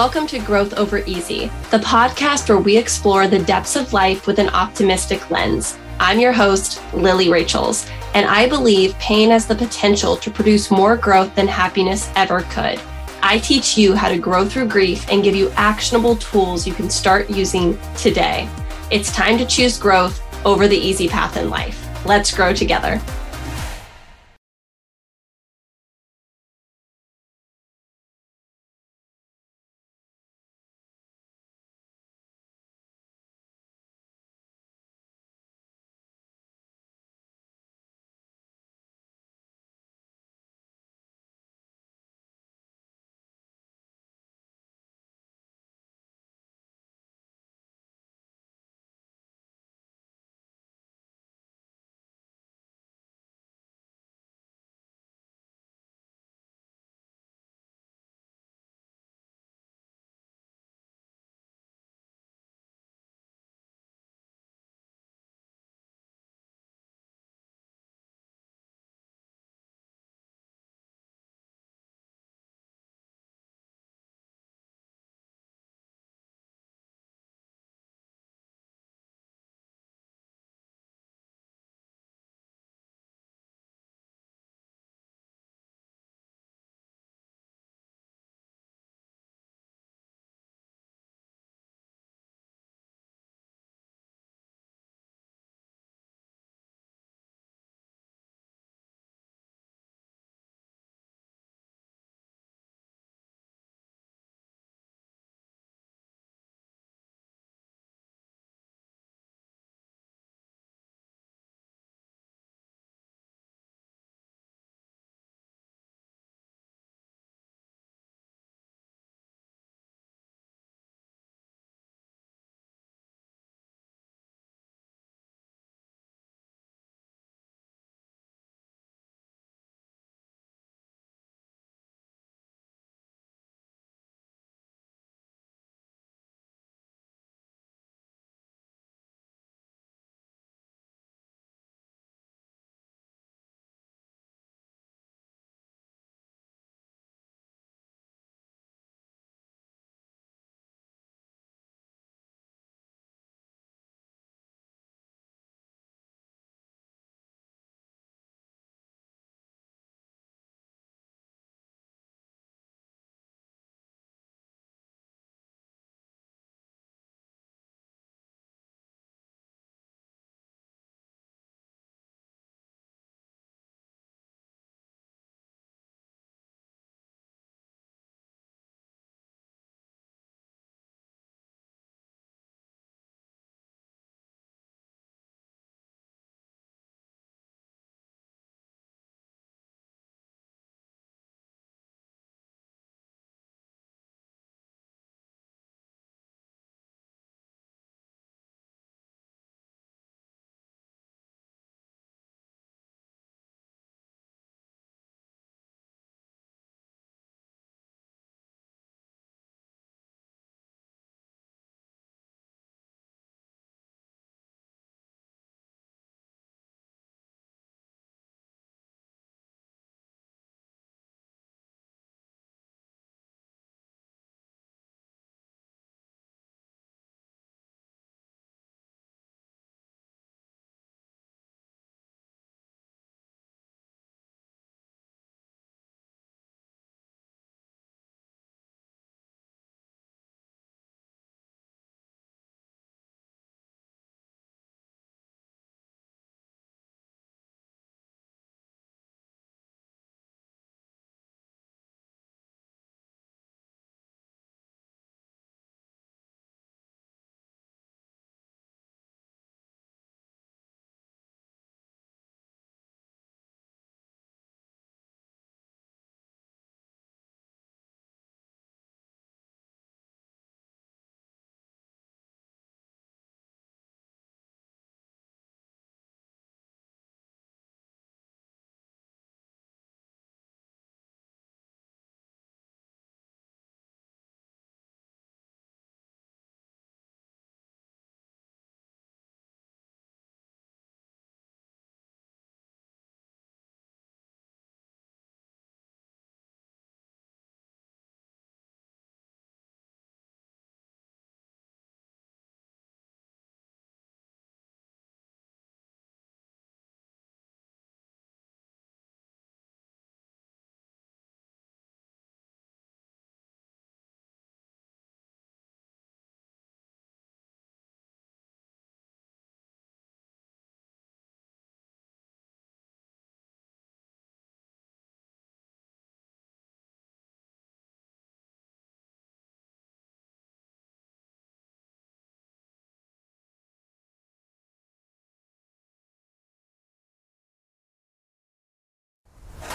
Welcome to Growth Over Easy, the podcast where we explore the depths of life with an optimistic lens. I'm your host, Lily Rachels, and I believe pain has the potential to produce more growth than happiness ever could. I teach you how to grow through grief and give you actionable tools you can start using today. It's time to choose growth over the easy path in life. Let's grow together.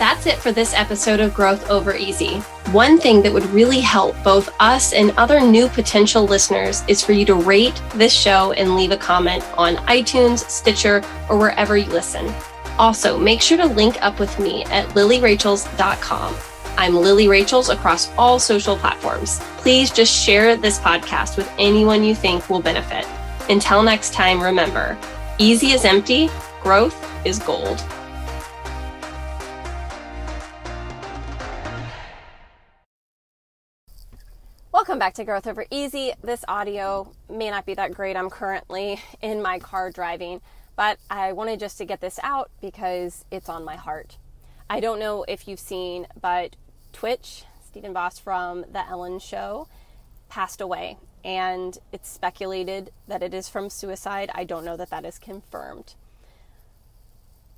That's it for this episode of Growth Over Easy. One thing that would really help both us and other new potential listeners is for you to rate this show and leave a comment on iTunes, Stitcher, or wherever you listen. Also, make sure to link up with me at lilyrachels.com. I'm Lily Rachels across all social platforms. Please just share this podcast with anyone you think will benefit. Until next time, remember easy is empty, growth is gold. Welcome back to Growth Over Easy. This audio may not be that great. I'm currently in my car driving, but I wanted just to get this out because it's on my heart. I don't know if you've seen, but Twitch, Stephen Boss from The Ellen Show, passed away. And it's speculated that it is from suicide. I don't know that that is confirmed.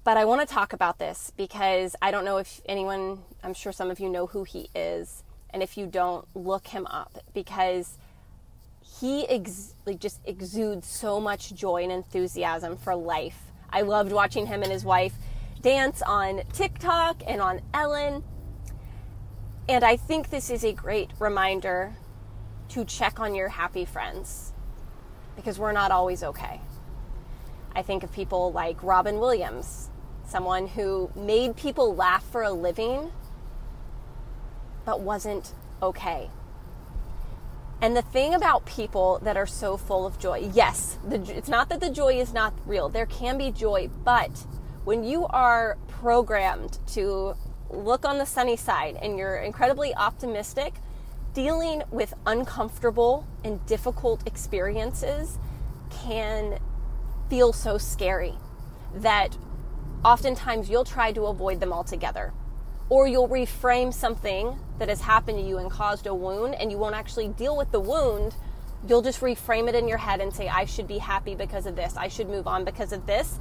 But I want to talk about this because I don't know if anyone, I'm sure some of you know who he is and if you don't, look him up because he ex- like just exudes so much joy and enthusiasm for life. I loved watching him and his wife dance on TikTok and on Ellen. And I think this is a great reminder to check on your happy friends because we're not always okay. I think of people like Robin Williams, someone who made people laugh for a living but wasn't okay. And the thing about people that are so full of joy, yes, the, it's not that the joy is not real. There can be joy, but when you are programmed to look on the sunny side and you're incredibly optimistic, dealing with uncomfortable and difficult experiences can feel so scary that oftentimes you'll try to avoid them altogether or you'll reframe something that has happened to you and caused a wound and you won't actually deal with the wound you'll just reframe it in your head and say i should be happy because of this. I should move on because of this.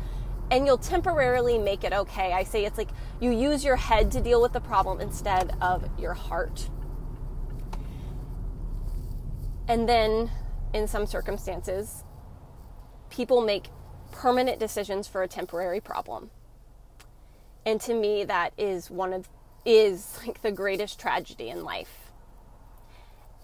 And you'll temporarily make it okay. I say it's like you use your head to deal with the problem instead of your heart. And then in some circumstances people make permanent decisions for a temporary problem. And to me that is one of is like the greatest tragedy in life.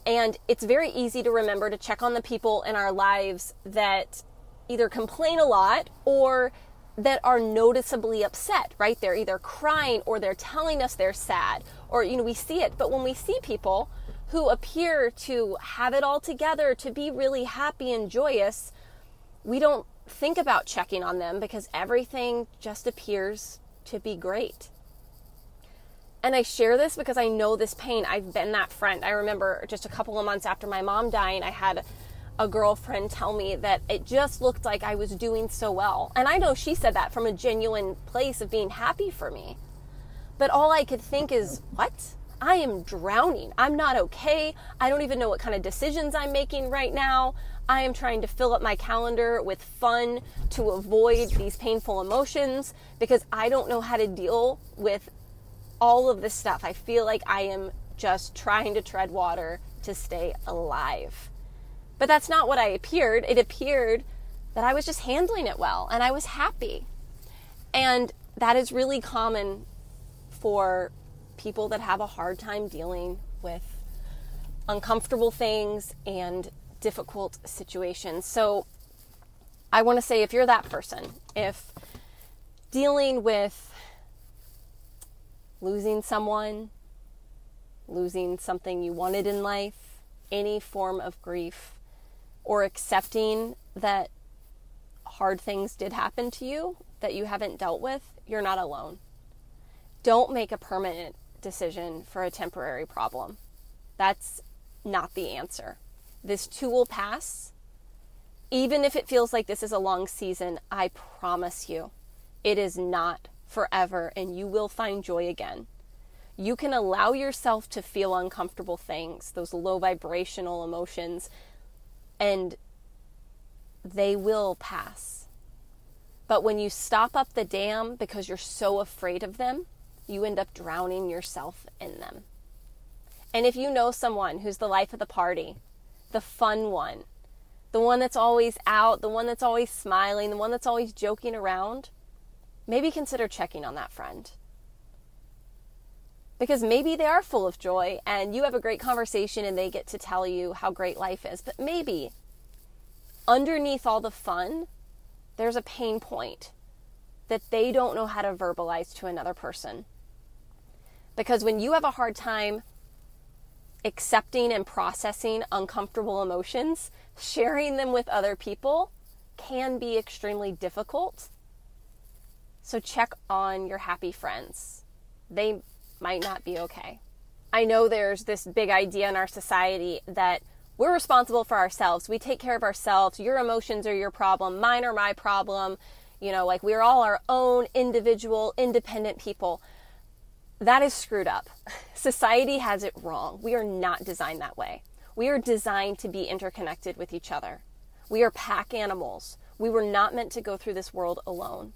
And it's very easy to remember to check on the people in our lives that either complain a lot or that are noticeably upset, right? They're either crying or they're telling us they're sad or, you know, we see it. But when we see people who appear to have it all together, to be really happy and joyous, we don't think about checking on them because everything just appears to be great. And I share this because I know this pain. I've been that friend. I remember just a couple of months after my mom dying, I had a girlfriend tell me that it just looked like I was doing so well. And I know she said that from a genuine place of being happy for me. But all I could think is, what? I am drowning. I'm not okay. I don't even know what kind of decisions I'm making right now. I am trying to fill up my calendar with fun to avoid these painful emotions because I don't know how to deal with all of this stuff. I feel like I am just trying to tread water to stay alive. But that's not what I appeared. It appeared that I was just handling it well and I was happy. And that is really common for people that have a hard time dealing with uncomfortable things and difficult situations. So I want to say if you're that person, if dealing with losing someone, losing something you wanted in life, any form of grief, or accepting that hard things did happen to you that you haven't dealt with, you're not alone. Don't make a permanent decision for a temporary problem. That's not the answer. This too will pass. Even if it feels like this is a long season, I promise you, it is not forever and you will find joy again. You can allow yourself to feel uncomfortable things, those low vibrational emotions, and they will pass. But when you stop up the dam because you're so afraid of them, you end up drowning yourself in them. And if you know someone who's the life of the party, the fun one, the one that's always out, the one that's always smiling, the one that's always joking around, maybe consider checking on that friend. Because maybe they are full of joy and you have a great conversation and they get to tell you how great life is. But maybe underneath all the fun, there's a pain point that they don't know how to verbalize to another person. Because when you have a hard time accepting and processing uncomfortable emotions, sharing them with other people can be extremely difficult. So check on your happy friends. They might not be okay. I know there's this big idea in our society that we're responsible for ourselves. We take care of ourselves. Your emotions are your problem. Mine are my problem. You know, like we're all our own individual, independent people. That is screwed up. Society has it wrong. We are not designed that way. We are designed to be interconnected with each other. We are pack animals. We were not meant to go through this world alone.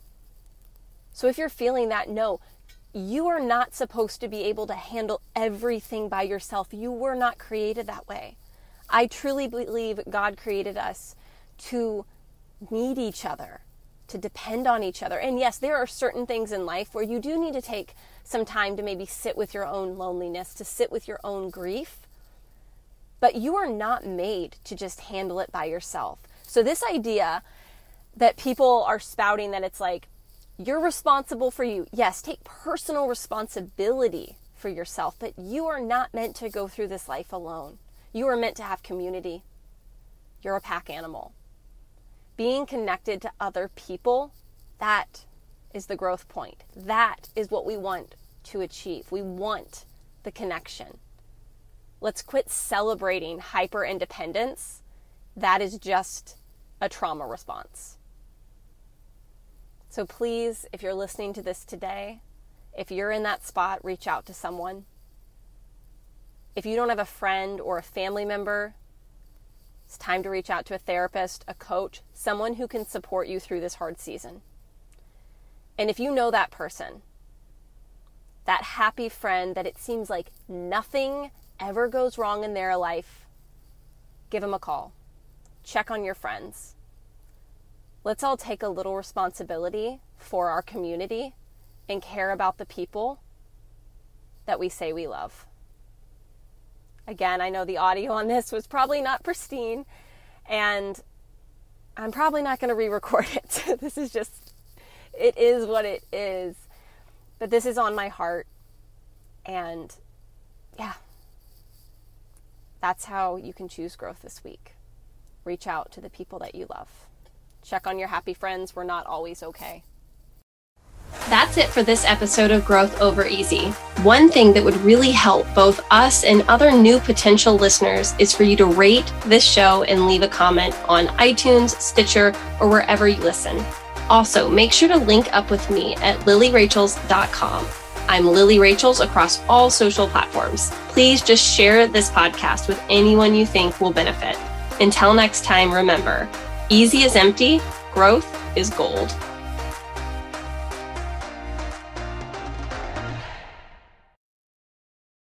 So if you're feeling that, no, you are not supposed to be able to handle everything by yourself. You were not created that way. I truly believe God created us to need each other, to depend on each other. And yes, there are certain things in life where you do need to take some time to maybe sit with your own loneliness, to sit with your own grief. But you are not made to just handle it by yourself. So, this idea that people are spouting that it's like, you're responsible for you. Yes, take personal responsibility for yourself, but you are not meant to go through this life alone. You are meant to have community. You're a pack animal. Being connected to other people, that is the growth point. That is what we want to achieve. We want the connection. Let's quit celebrating hyper independence. That is just a trauma response. So please, if you're listening to this today, if you're in that spot, reach out to someone. If you don't have a friend or a family member, it's time to reach out to a therapist, a coach, someone who can support you through this hard season. And if you know that person, that happy friend that it seems like nothing ever goes wrong in their life, give them a call. Check on your friends let's all take a little responsibility for our community and care about the people that we say we love. Again, I know the audio on this was probably not pristine, and I'm probably not going to re record it. this is just, it is what it is. But this is on my heart, and yeah, that's how you can choose growth this week. Reach out to the people that you love. Check on your happy friends. We're not always okay. That's it for this episode of Growth Over Easy. One thing that would really help both us and other new potential listeners is for you to rate this show and leave a comment on iTunes, Stitcher, or wherever you listen. Also, make sure to link up with me at lilyrachels.com. I'm Lily Rachels across all social platforms. Please just share this podcast with anyone you think will benefit. Until next time, remember, Easy is empty, growth is gold.